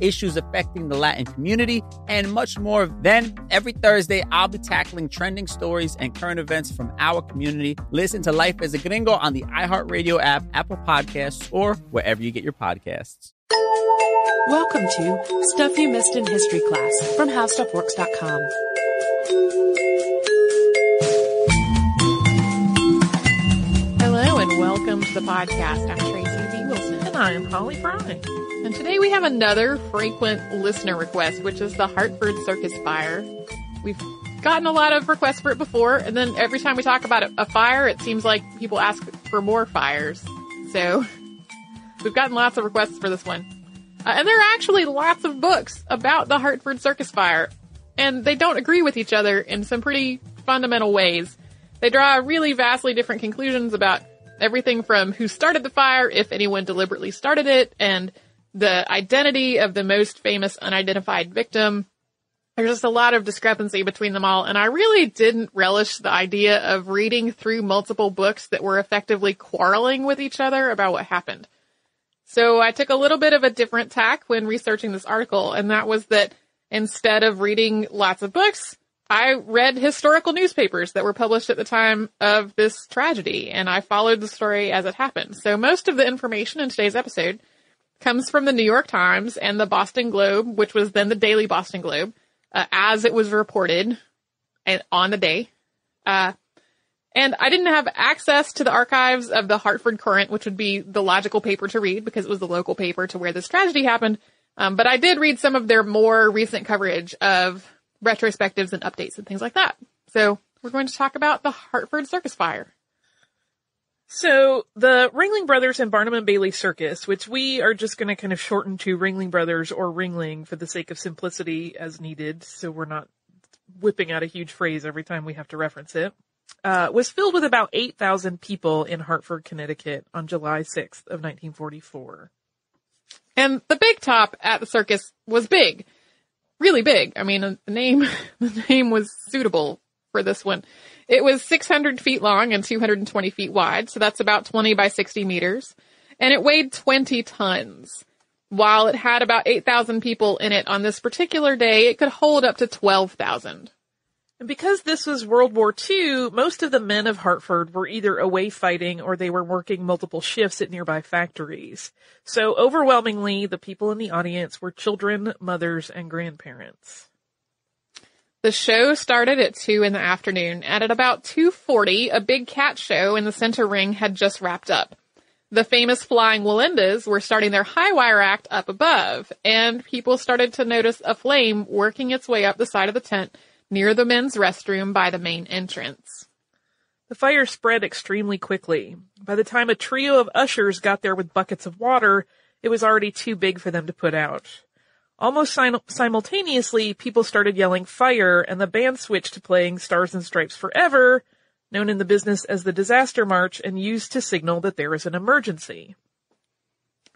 issues affecting the Latin community, and much more. Then, every Thursday, I'll be tackling trending stories and current events from our community. Listen to Life as a Gringo on the iHeartRadio app, Apple Podcasts, or wherever you get your podcasts. Welcome to Stuff You Missed in History Class from HowStuffWorks.com. Hello and welcome to the podcast. I'm Tracy V. Wilson. And I am Holly Fry. And today we have another frequent listener request, which is the Hartford Circus Fire. We've gotten a lot of requests for it before, and then every time we talk about a fire, it seems like people ask for more fires. So we've gotten lots of requests for this one. Uh, and there are actually lots of books about the Hartford Circus Fire, and they don't agree with each other in some pretty fundamental ways. They draw really vastly different conclusions about everything from who started the fire, if anyone deliberately started it, and the identity of the most famous unidentified victim. There's just a lot of discrepancy between them all, and I really didn't relish the idea of reading through multiple books that were effectively quarreling with each other about what happened. So I took a little bit of a different tack when researching this article, and that was that instead of reading lots of books, I read historical newspapers that were published at the time of this tragedy, and I followed the story as it happened. So most of the information in today's episode comes from the New York Times and the Boston Globe, which was then the Daily Boston Globe, uh, as it was reported on the day. Uh, and I didn't have access to the archives of the Hartford Courant, which would be the logical paper to read because it was the local paper to where this tragedy happened. Um, but I did read some of their more recent coverage of retrospectives and updates and things like that. So we're going to talk about the Hartford Circus Fire. So the Ringling Brothers and Barnum and Bailey Circus, which we are just going to kind of shorten to Ringling Brothers or Ringling for the sake of simplicity as needed, so we're not whipping out a huge phrase every time we have to reference it, uh, was filled with about 8,000 people in Hartford, Connecticut on July 6th of 1944. And the big top at the circus was big. Really big. I mean, the name, the name was suitable for this one. It was 600 feet long and 220 feet wide, so that's about 20 by 60 meters. And it weighed 20 tons. While it had about 8,000 people in it on this particular day, it could hold up to 12,000. And because this was World War II, most of the men of Hartford were either away fighting or they were working multiple shifts at nearby factories. So overwhelmingly, the people in the audience were children, mothers, and grandparents. The show started at 2 in the afternoon, and at about 2.40, a big cat show in the center ring had just wrapped up. The famous flying Wallendas were starting their high wire act up above, and people started to notice a flame working its way up the side of the tent near the men's restroom by the main entrance. The fire spread extremely quickly. By the time a trio of ushers got there with buckets of water, it was already too big for them to put out. Almost sim- simultaneously, people started yelling fire and the band switched to playing Stars and Stripes Forever, known in the business as the disaster march and used to signal that there is an emergency.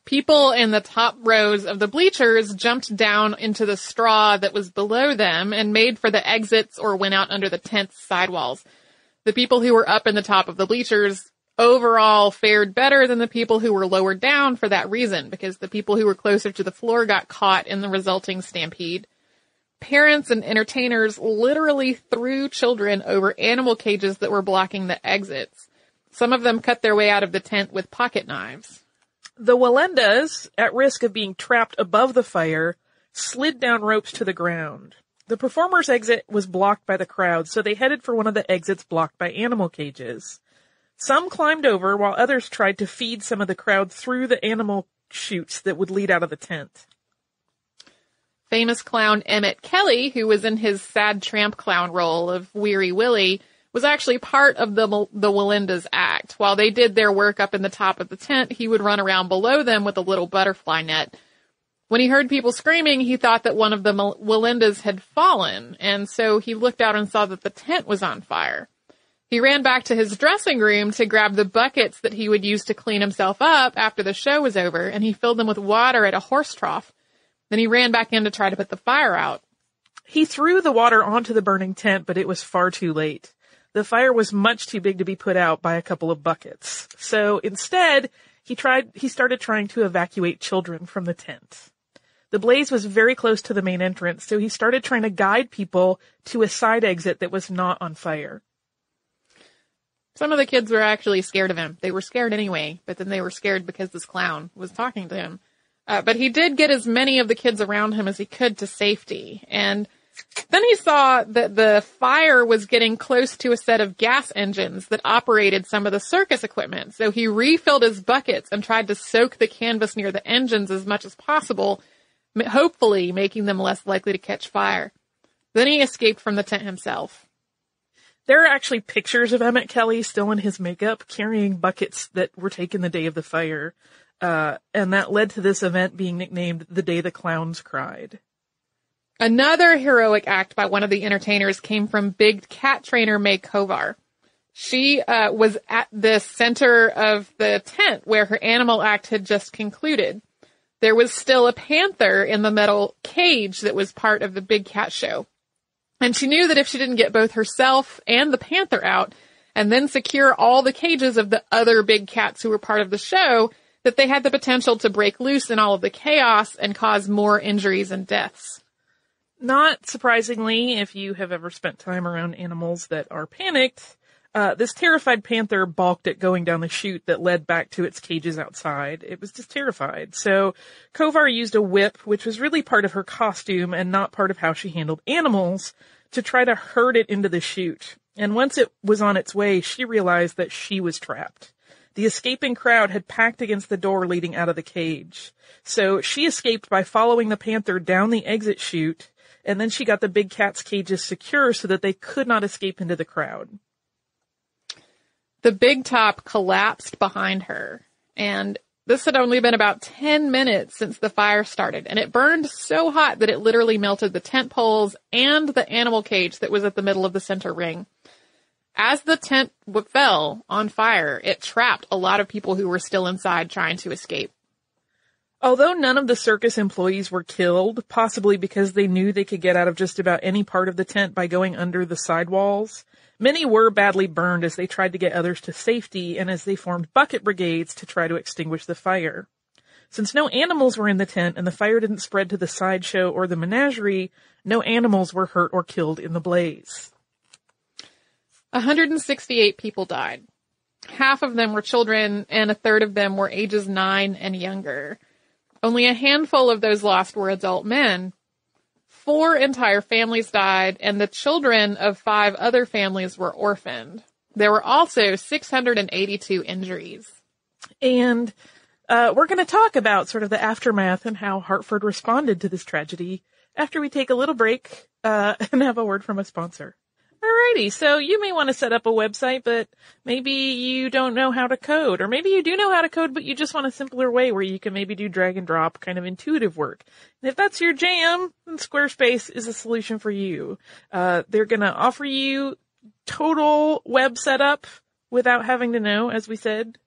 People in the top rows of the bleachers jumped down into the straw that was below them and made for the exits or went out under the tent's sidewalls. The people who were up in the top of the bleachers overall fared better than the people who were lower down for that reason, because the people who were closer to the floor got caught in the resulting stampede. Parents and entertainers literally threw children over animal cages that were blocking the exits. Some of them cut their way out of the tent with pocket knives. The Wallendas, at risk of being trapped above the fire, slid down ropes to the ground. The performers' exit was blocked by the crowd, so they headed for one of the exits blocked by animal cages. Some climbed over while others tried to feed some of the crowd through the animal chutes that would lead out of the tent. Famous clown Emmett Kelly, who was in his sad tramp clown role of Weary Willie, was actually part of the the Wallendas act. While they did their work up in the top of the tent, he would run around below them with a little butterfly net. When he heard people screaming, he thought that one of the Wallendas had fallen, and so he looked out and saw that the tent was on fire. He ran back to his dressing room to grab the buckets that he would use to clean himself up after the show was over, and he filled them with water at a horse trough. Then he ran back in to try to put the fire out. He threw the water onto the burning tent, but it was far too late. The fire was much too big to be put out by a couple of buckets. So instead, he tried, he started trying to evacuate children from the tent. The blaze was very close to the main entrance, so he started trying to guide people to a side exit that was not on fire. Some of the kids were actually scared of him. They were scared anyway, but then they were scared because this clown was talking to him. Uh, but he did get as many of the kids around him as he could to safety. And then he saw that the fire was getting close to a set of gas engines that operated some of the circus equipment. So he refilled his buckets and tried to soak the canvas near the engines as much as possible, hopefully making them less likely to catch fire. Then he escaped from the tent himself. There are actually pictures of Emmett Kelly still in his makeup carrying buckets that were taken the day of the fire. Uh, and that led to this event being nicknamed the day the clowns cried. Another heroic act by one of the entertainers came from big cat trainer May Kovar. She uh, was at the center of the tent where her animal act had just concluded. There was still a panther in the metal cage that was part of the big cat show. And she knew that if she didn't get both herself and the panther out and then secure all the cages of the other big cats who were part of the show, that they had the potential to break loose in all of the chaos and cause more injuries and deaths. Not surprisingly, if you have ever spent time around animals that are panicked, uh, this terrified panther balked at going down the chute that led back to its cages outside. It was just terrified. So Kovar used a whip, which was really part of her costume and not part of how she handled animals, to try to herd it into the chute. And once it was on its way, she realized that she was trapped. The escaping crowd had packed against the door leading out of the cage. So she escaped by following the panther down the exit chute, and then she got the big cat's cages secure so that they could not escape into the crowd. The big top collapsed behind her, and this had only been about 10 minutes since the fire started, and it burned so hot that it literally melted the tent poles and the animal cage that was at the middle of the center ring. As the tent fell on fire, it trapped a lot of people who were still inside trying to escape. Although none of the circus employees were killed, possibly because they knew they could get out of just about any part of the tent by going under the sidewalls, Many were badly burned as they tried to get others to safety and as they formed bucket brigades to try to extinguish the fire. Since no animals were in the tent and the fire didn't spread to the sideshow or the menagerie, no animals were hurt or killed in the blaze. 168 people died. Half of them were children and a third of them were ages nine and younger. Only a handful of those lost were adult men. Four entire families died and the children of five other families were orphaned. There were also 682 injuries. And uh, we're going to talk about sort of the aftermath and how Hartford responded to this tragedy after we take a little break uh, and have a word from a sponsor. Alrighty, so you may want to set up a website, but maybe you don't know how to code, or maybe you do know how to code, but you just want a simpler way where you can maybe do drag and drop kind of intuitive work. And if that's your jam, then Squarespace is a solution for you. Uh, they're gonna offer you total web setup without having to know, as we said,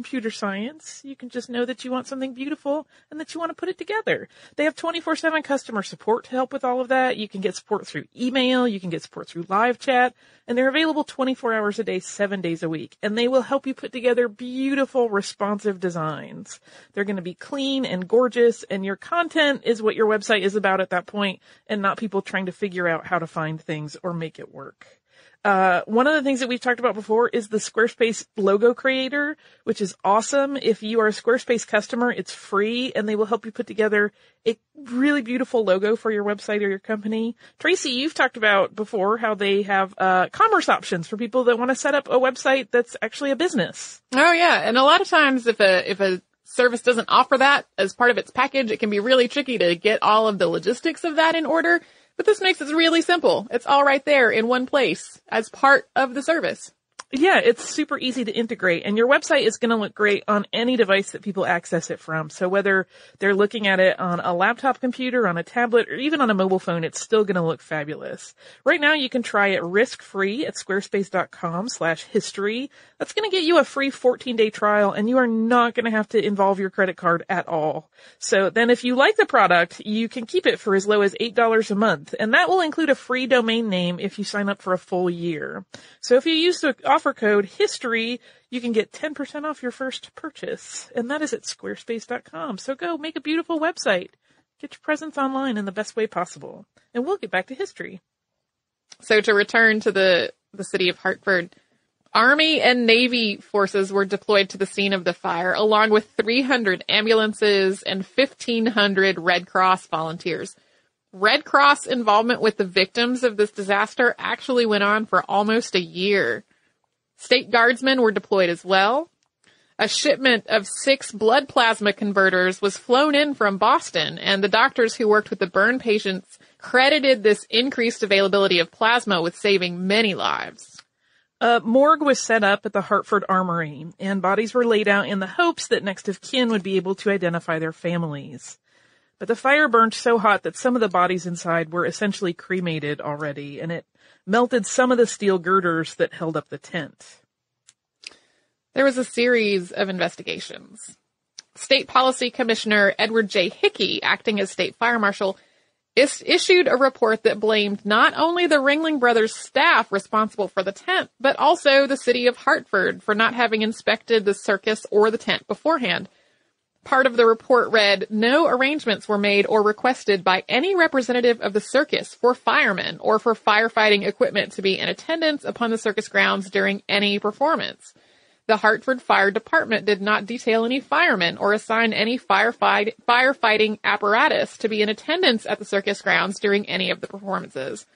computer science. You can just know that you want something beautiful and that you want to put it together. They have 24-7 customer support to help with all of that. You can get support through email. You can get support through live chat and they're available 24 hours a day, seven days a week. And they will help you put together beautiful, responsive designs. They're going to be clean and gorgeous and your content is what your website is about at that point and not people trying to figure out how to find things or make it work. Uh, one of the things that we've talked about before is the Squarespace logo creator, which is awesome. If you are a Squarespace customer, it's free and they will help you put together a really beautiful logo for your website or your company. Tracy, you've talked about before how they have, uh, commerce options for people that want to set up a website that's actually a business. Oh yeah. And a lot of times if a, if a service doesn't offer that as part of its package, it can be really tricky to get all of the logistics of that in order. But this makes it really simple. It's all right there in one place as part of the service. Yeah, it's super easy to integrate and your website is going to look great on any device that people access it from. So whether they're looking at it on a laptop computer, on a tablet, or even on a mobile phone, it's still going to look fabulous. Right now you can try it risk-free at squarespace.com slash history. That's going to get you a free 14 day trial and you are not going to have to involve your credit card at all. So then if you like the product, you can keep it for as low as $8 a month and that will include a free domain name if you sign up for a full year. So if you use the offer code HISTORY, you can get 10% off your first purchase. And that is at squarespace.com. So go make a beautiful website. Get your presence online in the best way possible. And we'll get back to history. So to return to the, the city of Hartford, Army and Navy forces were deployed to the scene of the fire along with 300 ambulances and 1500 Red Cross volunteers. Red Cross involvement with the victims of this disaster actually went on for almost a year. State guardsmen were deployed as well. A shipment of six blood plasma converters was flown in from Boston, and the doctors who worked with the burn patients credited this increased availability of plasma with saving many lives. A morgue was set up at the Hartford Armory, and bodies were laid out in the hopes that next of kin would be able to identify their families. But the fire burned so hot that some of the bodies inside were essentially cremated already, and it melted some of the steel girders that held up the tent. There was a series of investigations. State Policy Commissioner Edward J. Hickey, acting as state fire marshal, is- issued a report that blamed not only the Ringling Brothers staff responsible for the tent, but also the city of Hartford for not having inspected the circus or the tent beforehand. Part of the report read, no arrangements were made or requested by any representative of the circus for firemen or for firefighting equipment to be in attendance upon the circus grounds during any performance. The Hartford Fire Department did not detail any firemen or assign any firefight, firefighting apparatus to be in attendance at the circus grounds during any of the performances.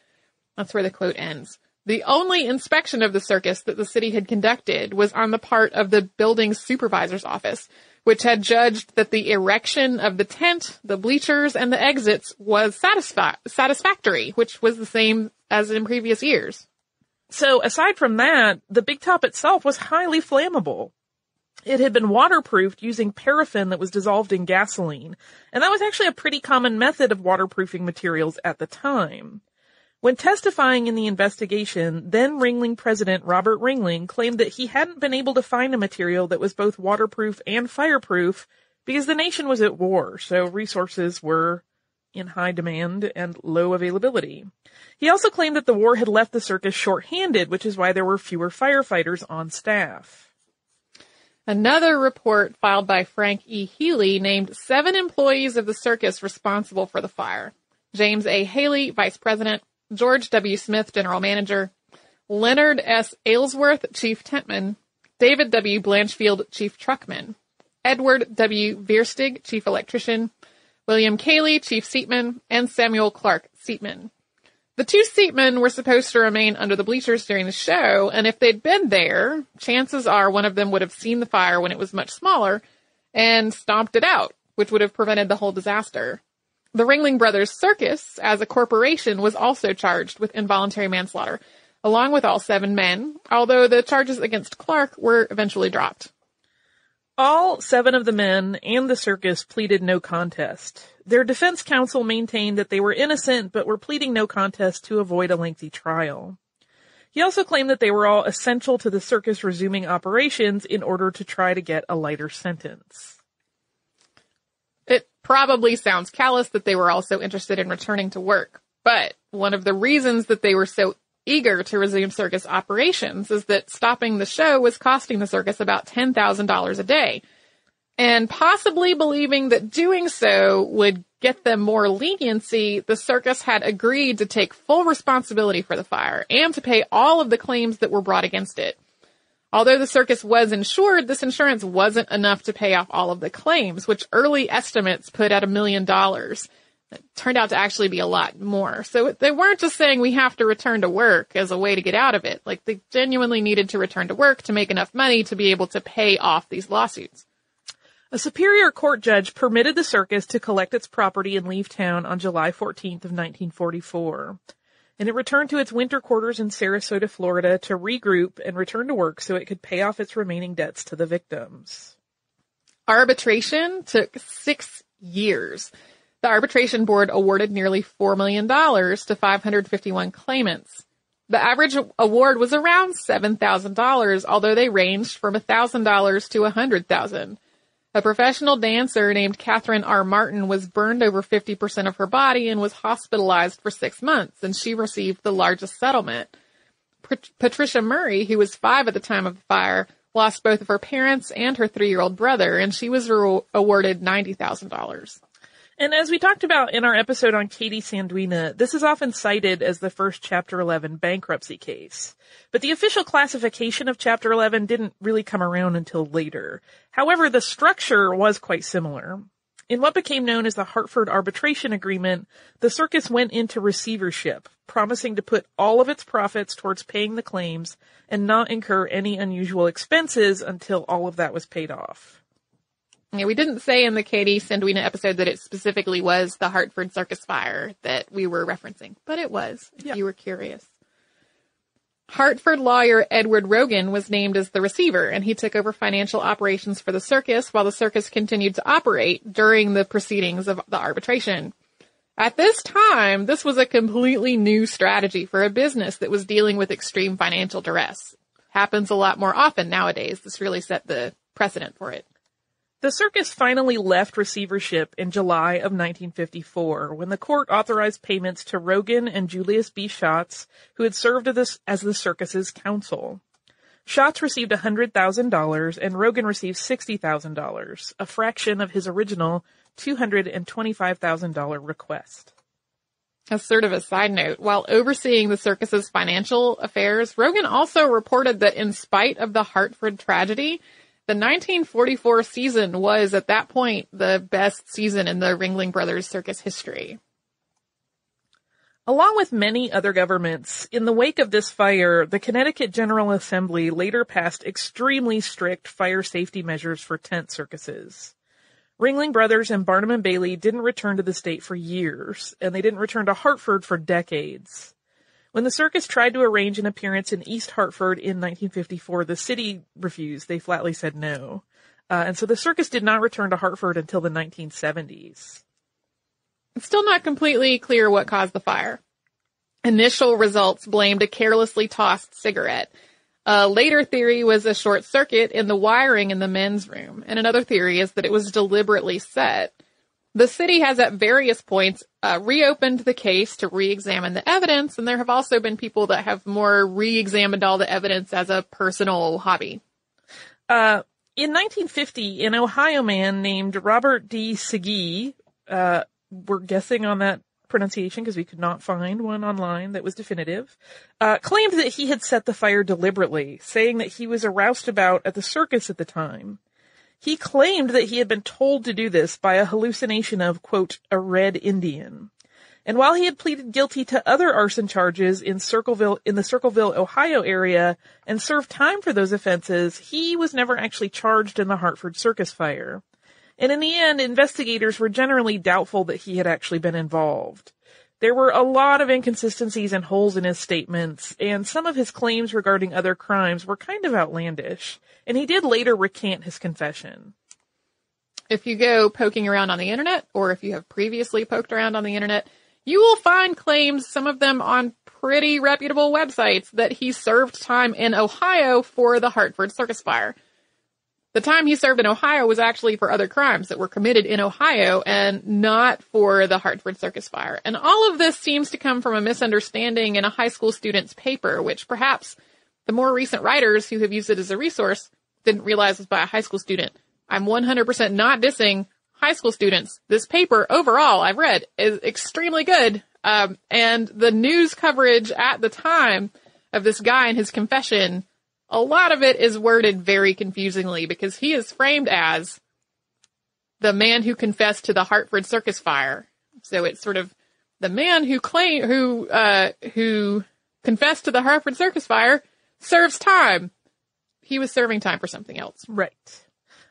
That's where the quote ends. The only inspection of the circus that the city had conducted was on the part of the building supervisor's office, which had judged that the erection of the tent, the bleachers, and the exits was satisfa- satisfactory, which was the same as in previous years. So aside from that, the big top itself was highly flammable. It had been waterproofed using paraffin that was dissolved in gasoline, and that was actually a pretty common method of waterproofing materials at the time. When testifying in the investigation, then Ringling president Robert Ringling claimed that he hadn't been able to find a material that was both waterproof and fireproof because the nation was at war, so resources were in high demand and low availability. He also claimed that the war had left the circus short-handed, which is why there were fewer firefighters on staff. Another report filed by Frank E. Healy named seven employees of the circus responsible for the fire. James A. Haley, vice president, George W. Smith, general manager, Leonard S. Aylesworth, Chief Tentman, David W. Blanchfield, Chief Truckman, Edward W. Vierstig, Chief Electrician, William Cayley, Chief Seatman, and Samuel Clark, Seatman. The two seatmen were supposed to remain under the bleachers during the show, and if they'd been there, chances are one of them would have seen the fire when it was much smaller and stomped it out, which would have prevented the whole disaster. The Ringling Brothers Circus, as a corporation, was also charged with involuntary manslaughter, along with all seven men, although the charges against Clark were eventually dropped. All seven of the men and the circus pleaded no contest. Their defense counsel maintained that they were innocent but were pleading no contest to avoid a lengthy trial. He also claimed that they were all essential to the circus resuming operations in order to try to get a lighter sentence. It probably sounds callous that they were also interested in returning to work, but one of the reasons that they were so eager to resume circus operations is that stopping the show was costing the circus about $10,000 a day. And possibly believing that doing so would get them more leniency, the circus had agreed to take full responsibility for the fire and to pay all of the claims that were brought against it. Although the circus was insured, this insurance wasn't enough to pay off all of the claims, which early estimates put at a million dollars. Turned out to actually be a lot more. So they weren't just saying we have to return to work as a way to get out of it. Like they genuinely needed to return to work to make enough money to be able to pay off these lawsuits. A superior court judge permitted the circus to collect its property and leave town on July 14th of 1944. And it returned to its winter quarters in Sarasota, Florida to regroup and return to work so it could pay off its remaining debts to the victims. Arbitration took six years. The arbitration board awarded nearly $4 million to 551 claimants. The average award was around $7,000, although they ranged from $1,000 to 100,000. A professional dancer named Catherine R. Martin was burned over 50% of her body and was hospitalized for six months, and she received the largest settlement. Pat- Patricia Murray, who was five at the time of the fire, lost both of her parents and her three-year-old brother, and she was re- awarded $90,000. And as we talked about in our episode on Katie Sandwina, this is often cited as the first Chapter 11 bankruptcy case. But the official classification of Chapter 11 didn't really come around until later. However, the structure was quite similar. In what became known as the Hartford Arbitration Agreement, the circus went into receivership, promising to put all of its profits towards paying the claims and not incur any unusual expenses until all of that was paid off. Yeah, we didn't say in the Katie Sandwina episode that it specifically was the Hartford Circus Fire that we were referencing, but it was, if Yeah. you were curious. Hartford lawyer Edward Rogan was named as the receiver, and he took over financial operations for the circus while the circus continued to operate during the proceedings of the arbitration. At this time, this was a completely new strategy for a business that was dealing with extreme financial duress. Happens a lot more often nowadays. This really set the precedent for it. The circus finally left receivership in July of 1954 when the court authorized payments to Rogan and Julius B. Schatz, who had served as the, circus's counsel. Schatz received $100,000 and Rogan received $60,000, a fraction of his original $225,000 request. As sort of a side note, while overseeing the circus's financial affairs, Rogan also reported that in spite of the Hartford tragedy, the 1944 season was at that point the best season in the Ringling Brothers circus history. Along with many other governments, in the wake of this fire, the Connecticut General Assembly later passed extremely strict fire safety measures for tent circuses. Ringling Brothers and Barnum and Bailey didn't return to the state for years, and they didn't return to Hartford for decades. When the circus tried to arrange an appearance in East Hartford in 1954, the city refused. They flatly said no. Uh, and so the circus did not return to Hartford until the 1970s. It's still not completely clear what caused the fire. Initial results blamed a carelessly tossed cigarette. A later theory was a short circuit in the wiring in the men's room, and another theory is that it was deliberately set. The city has at various points uh, reopened the case to re-examine the evidence, and there have also been people that have more re-examined all the evidence as a personal hobby. Uh, in 1950, an Ohio man named Robert D. Segee, uh, we're guessing on that pronunciation because we could not find one online that was definitive, uh, claimed that he had set the fire deliberately, saying that he was a roustabout at the circus at the time. He claimed that he had been told to do this by a hallucination of, quote, a red Indian. And while he had pleaded guilty to other arson charges in Circleville, in the Circleville, Ohio area and served time for those offenses, he was never actually charged in the Hartford circus fire. And in the end, investigators were generally doubtful that he had actually been involved. There were a lot of inconsistencies and holes in his statements, and some of his claims regarding other crimes were kind of outlandish, and he did later recant his confession. If you go poking around on the internet, or if you have previously poked around on the internet, you will find claims, some of them on pretty reputable websites, that he served time in Ohio for the Hartford Circus Fire. The time he served in Ohio was actually for other crimes that were committed in Ohio and not for the Hartford Circus Fire. And all of this seems to come from a misunderstanding in a high school student's paper, which perhaps the more recent writers who have used it as a resource didn't realize was by a high school student. I'm 100% not dissing high school students. This paper overall I've read is extremely good. Um, and the news coverage at the time of this guy and his confession a lot of it is worded very confusingly because he is framed as the man who confessed to the Hartford Circus fire. So it's sort of the man who claim who uh, who confessed to the Hartford Circus fire serves time. He was serving time for something else. Right.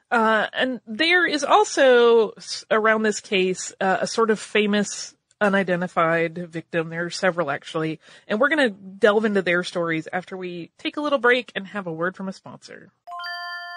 Uh, and there is also around this case uh, a sort of famous unidentified victim. There are several actually. And we're going to delve into their stories after we take a little break and have a word from a sponsor.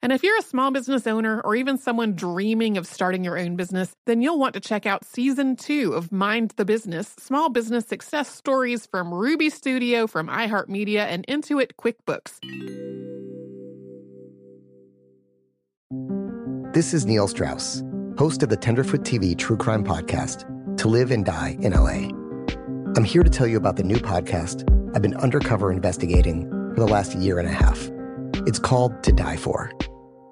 And if you're a small business owner or even someone dreaming of starting your own business, then you'll want to check out season two of Mind the Business Small Business Success Stories from Ruby Studio, from iHeartMedia, and Intuit QuickBooks. This is Neil Strauss, host of the Tenderfoot TV True Crime Podcast, To Live and Die in LA. I'm here to tell you about the new podcast I've been undercover investigating for the last year and a half. It's called To Die For.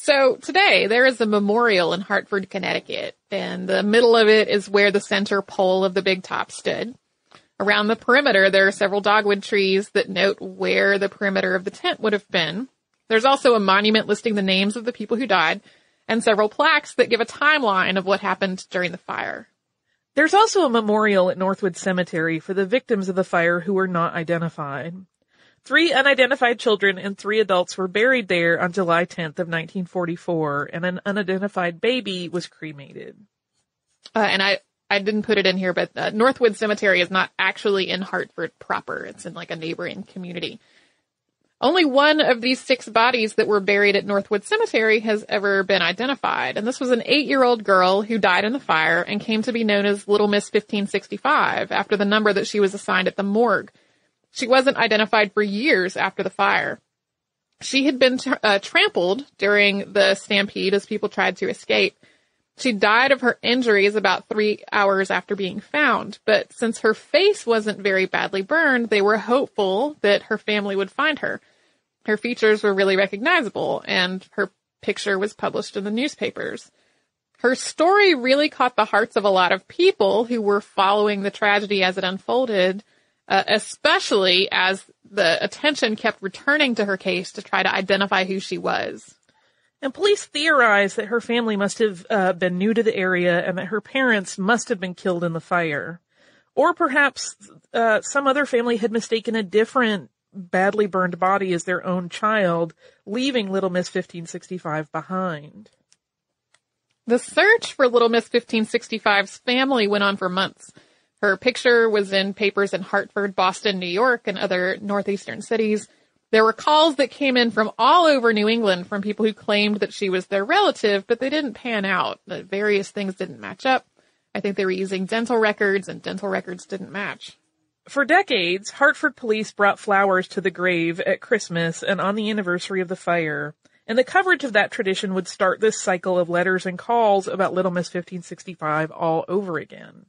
So today there is a memorial in Hartford, Connecticut, and the middle of it is where the center pole of the big top stood. Around the perimeter, there are several dogwood trees that note where the perimeter of the tent would have been. There's also a monument listing the names of the people who died and several plaques that give a timeline of what happened during the fire. There's also a memorial at Northwood Cemetery for the victims of the fire who were not identified. Three unidentified children and three adults were buried there on July 10th of 1944, and an unidentified baby was cremated. Uh, and I, I didn't put it in here, but uh, Northwood Cemetery is not actually in Hartford proper. It's in like a neighboring community. Only one of these six bodies that were buried at Northwood Cemetery has ever been identified, and this was an eight-year-old girl who died in the fire and came to be known as Little Miss 1565 after the number that she was assigned at the morgue. She wasn't identified for years after the fire. She had been uh, trampled during the stampede as people tried to escape. She died of her injuries about three hours after being found, but since her face wasn't very badly burned, they were hopeful that her family would find her. Her features were really recognizable, and her picture was published in the newspapers. Her story really caught the hearts of a lot of people who were following the tragedy as it unfolded, uh, especially as the attention kept returning to her case to try to identify who she was. And police theorized that her family must have uh, been new to the area and that her parents must have been killed in the fire. Or perhaps uh, some other family had mistaken a different badly burned body as their own child, leaving Little Miss 1565 behind. The search for Little Miss 1565's family went on for months. Her picture was in papers in Hartford, Boston, New York, and other northeastern cities. There were calls that came in from all over New England from people who claimed that she was their relative, but they didn't pan out. The various things didn't match up. I think they were using dental records and dental records didn't match. For decades, Hartford police brought flowers to the grave at Christmas and on the anniversary of the fire. And the coverage of that tradition would start this cycle of letters and calls about Little Miss 1565 all over again.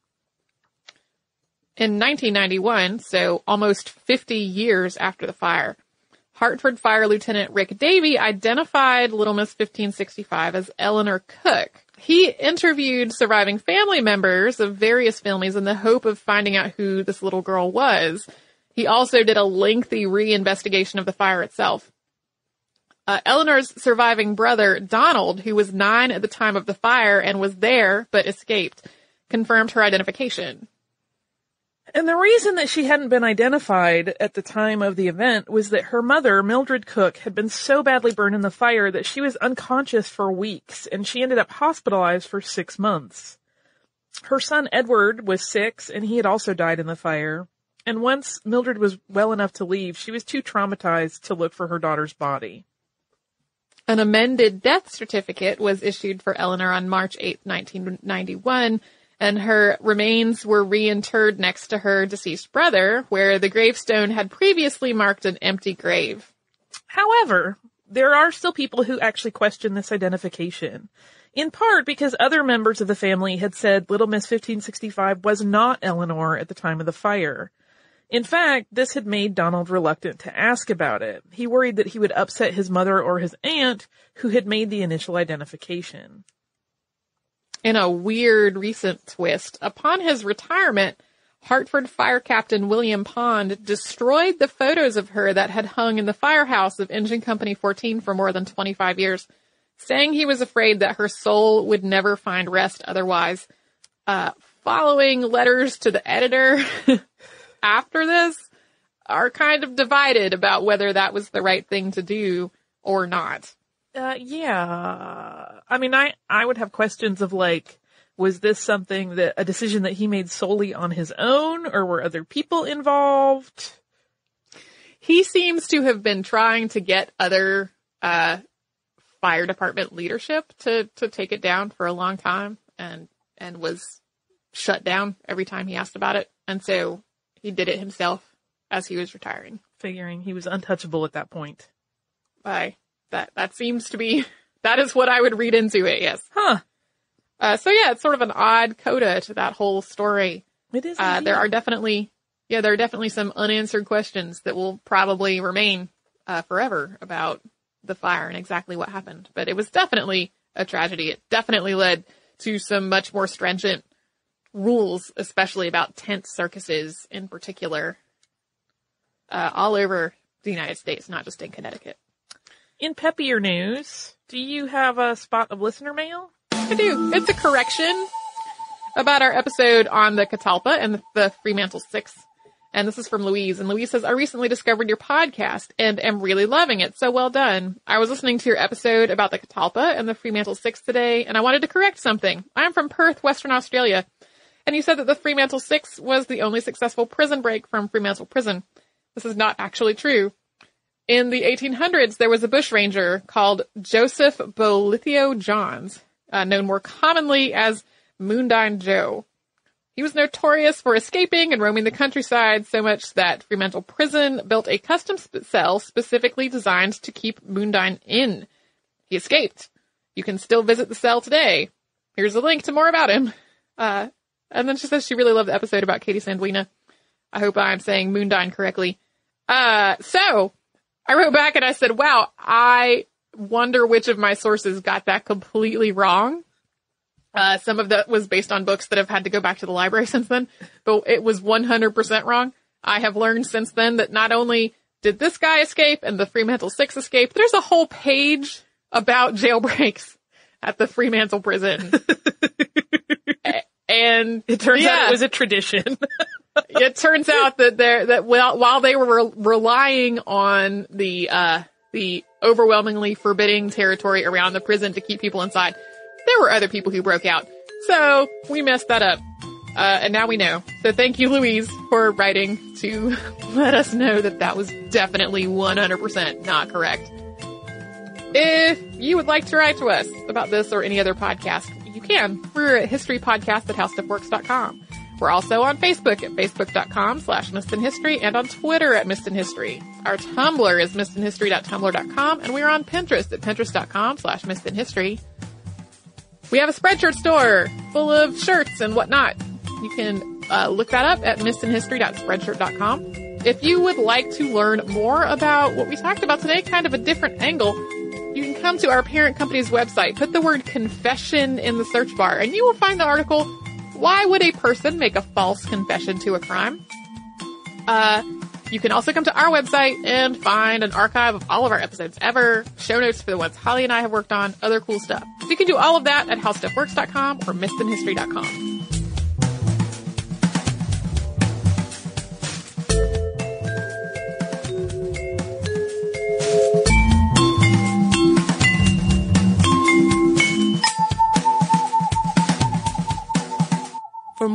In 1991, so almost 50 years after the fire, Hartford Fire Lieutenant Rick Davey identified Little Miss 1565 as Eleanor Cook. He interviewed surviving family members of various families in the hope of finding out who this little girl was. He also did a lengthy reinvestigation of the fire itself. Uh, Eleanor's surviving brother, Donald, who was nine at the time of the fire and was there but escaped, confirmed her identification. And the reason that she hadn't been identified at the time of the event was that her mother, Mildred Cook, had been so badly burned in the fire that she was unconscious for weeks and she ended up hospitalized for six months. Her son Edward was six and he had also died in the fire. And once Mildred was well enough to leave, she was too traumatized to look for her daughter's body. An amended death certificate was issued for Eleanor on March 8, 1991, and her remains were reinterred next to her deceased brother, where the gravestone had previously marked an empty grave. However, there are still people who actually question this identification. In part because other members of the family had said Little Miss 1565 was not Eleanor at the time of the fire. In fact, this had made Donald reluctant to ask about it. He worried that he would upset his mother or his aunt who had made the initial identification. In a weird recent twist, upon his retirement, Hartford Fire Captain William Pond destroyed the photos of her that had hung in the firehouse of Engine Company 14 for more than 25 years, saying he was afraid that her soul would never find rest otherwise. Uh, following letters to the editor after this are kind of divided about whether that was the right thing to do or not. Uh, yeah. I mean, I, I would have questions of like, was this something that, a decision that he made solely on his own or were other people involved? He seems to have been trying to get other, uh, fire department leadership to, to take it down for a long time and, and was shut down every time he asked about it. And so he did it himself as he was retiring. Figuring he was untouchable at that point. Bye. That, that seems to be, that is what I would read into it, yes. Huh. Uh, so yeah, it's sort of an odd coda to that whole story. It is. Uh, there are definitely, yeah, there are definitely some unanswered questions that will probably remain, uh, forever about the fire and exactly what happened. But it was definitely a tragedy. It definitely led to some much more stringent rules, especially about tent circuses in particular, uh, all over the United States, not just in Connecticut. In peppier news, do you have a spot of listener mail? I do. It's a correction about our episode on the Catalpa and the Fremantle Six. And this is from Louise. And Louise says, I recently discovered your podcast and am really loving it. So well done. I was listening to your episode about the Catalpa and the Fremantle Six today, and I wanted to correct something. I'm from Perth, Western Australia. And you said that the Fremantle Six was the only successful prison break from Fremantle Prison. This is not actually true. In the 1800s, there was a bushranger called Joseph Bolitho Johns, uh, known more commonly as Moondyne Joe. He was notorious for escaping and roaming the countryside so much that Fremantle Prison built a custom sp- cell specifically designed to keep Moondyne in. He escaped. You can still visit the cell today. Here's a link to more about him. Uh, and then she says she really loved the episode about Katie Sandwina. I hope I'm saying Moondyne correctly. Uh, so I wrote back and I said, wow, I wonder which of my sources got that completely wrong. Uh, some of that was based on books that have had to go back to the library since then, but it was 100% wrong. I have learned since then that not only did this guy escape and the Fremantle Six escape, there's a whole page about jailbreaks at the Fremantle prison. and It turns yeah, out it was a tradition. It turns out that there that while while they were re- relying on the uh the overwhelmingly forbidding territory around the prison to keep people inside, there were other people who broke out. So we messed that up. Uh, and now we know. So thank you, Louise, for writing to let us know that that was definitely 100% not correct. If you would like to write to us about this or any other podcast, you can. We're at historypodcast at howstuffworks.com. We're also on Facebook at facebook.com slash History and on Twitter at History. Our Tumblr is missedinhistory.tumblr.com and we're on Pinterest at pinterest.com slash History. We have a Spreadshirt store full of shirts and whatnot. You can uh, look that up at missedinhistory.spreadshirt.com. If you would like to learn more about what we talked about today, kind of a different angle, you can come to our parent company's website, put the word confession in the search bar, and you will find the article, Why Would a Person Make a False Confession to a Crime? Uh, you can also come to our website and find an archive of all of our episodes ever, show notes for the ones Holly and I have worked on, other cool stuff. You can do all of that at howstuffworks.com or missedinhistory.com.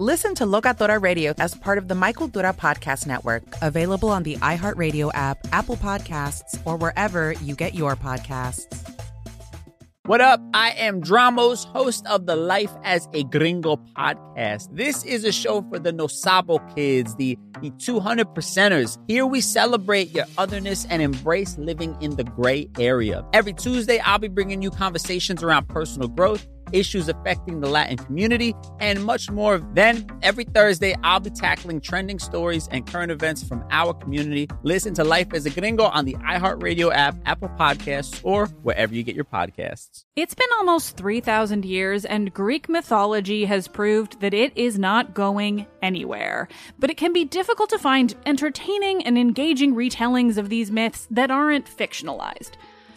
Listen to Locatora Radio as part of the My Cultura Podcast Network, available on the iHeartRadio app, Apple Podcasts, or wherever you get your podcasts. What up? I am Dramos, host of the Life as a Gringo podcast. This is a show for the No Sabo kids, the, the 200 percenters. Here we celebrate your otherness and embrace living in the gray area. Every Tuesday, I'll be bringing you conversations around personal growth issues affecting the Latin community, and much more. Then, every Thursday, I'll be tackling trending stories and current events from our community. Listen to Life as a Gringo on the iHeartRadio app, Apple Podcasts, or wherever you get your podcasts. It's been almost 3,000 years, and Greek mythology has proved that it is not going anywhere. But it can be difficult to find entertaining and engaging retellings of these myths that aren't fictionalized.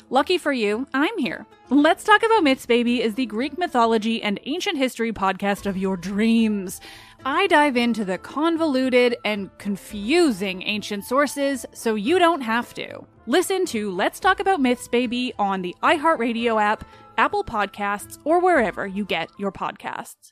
Lucky for you, I'm here. Let's Talk About Myths, Baby is the Greek mythology and ancient history podcast of your dreams. I dive into the convoluted and confusing ancient sources so you don't have to. Listen to Let's Talk About Myths, Baby on the iHeartRadio app, Apple Podcasts, or wherever you get your podcasts.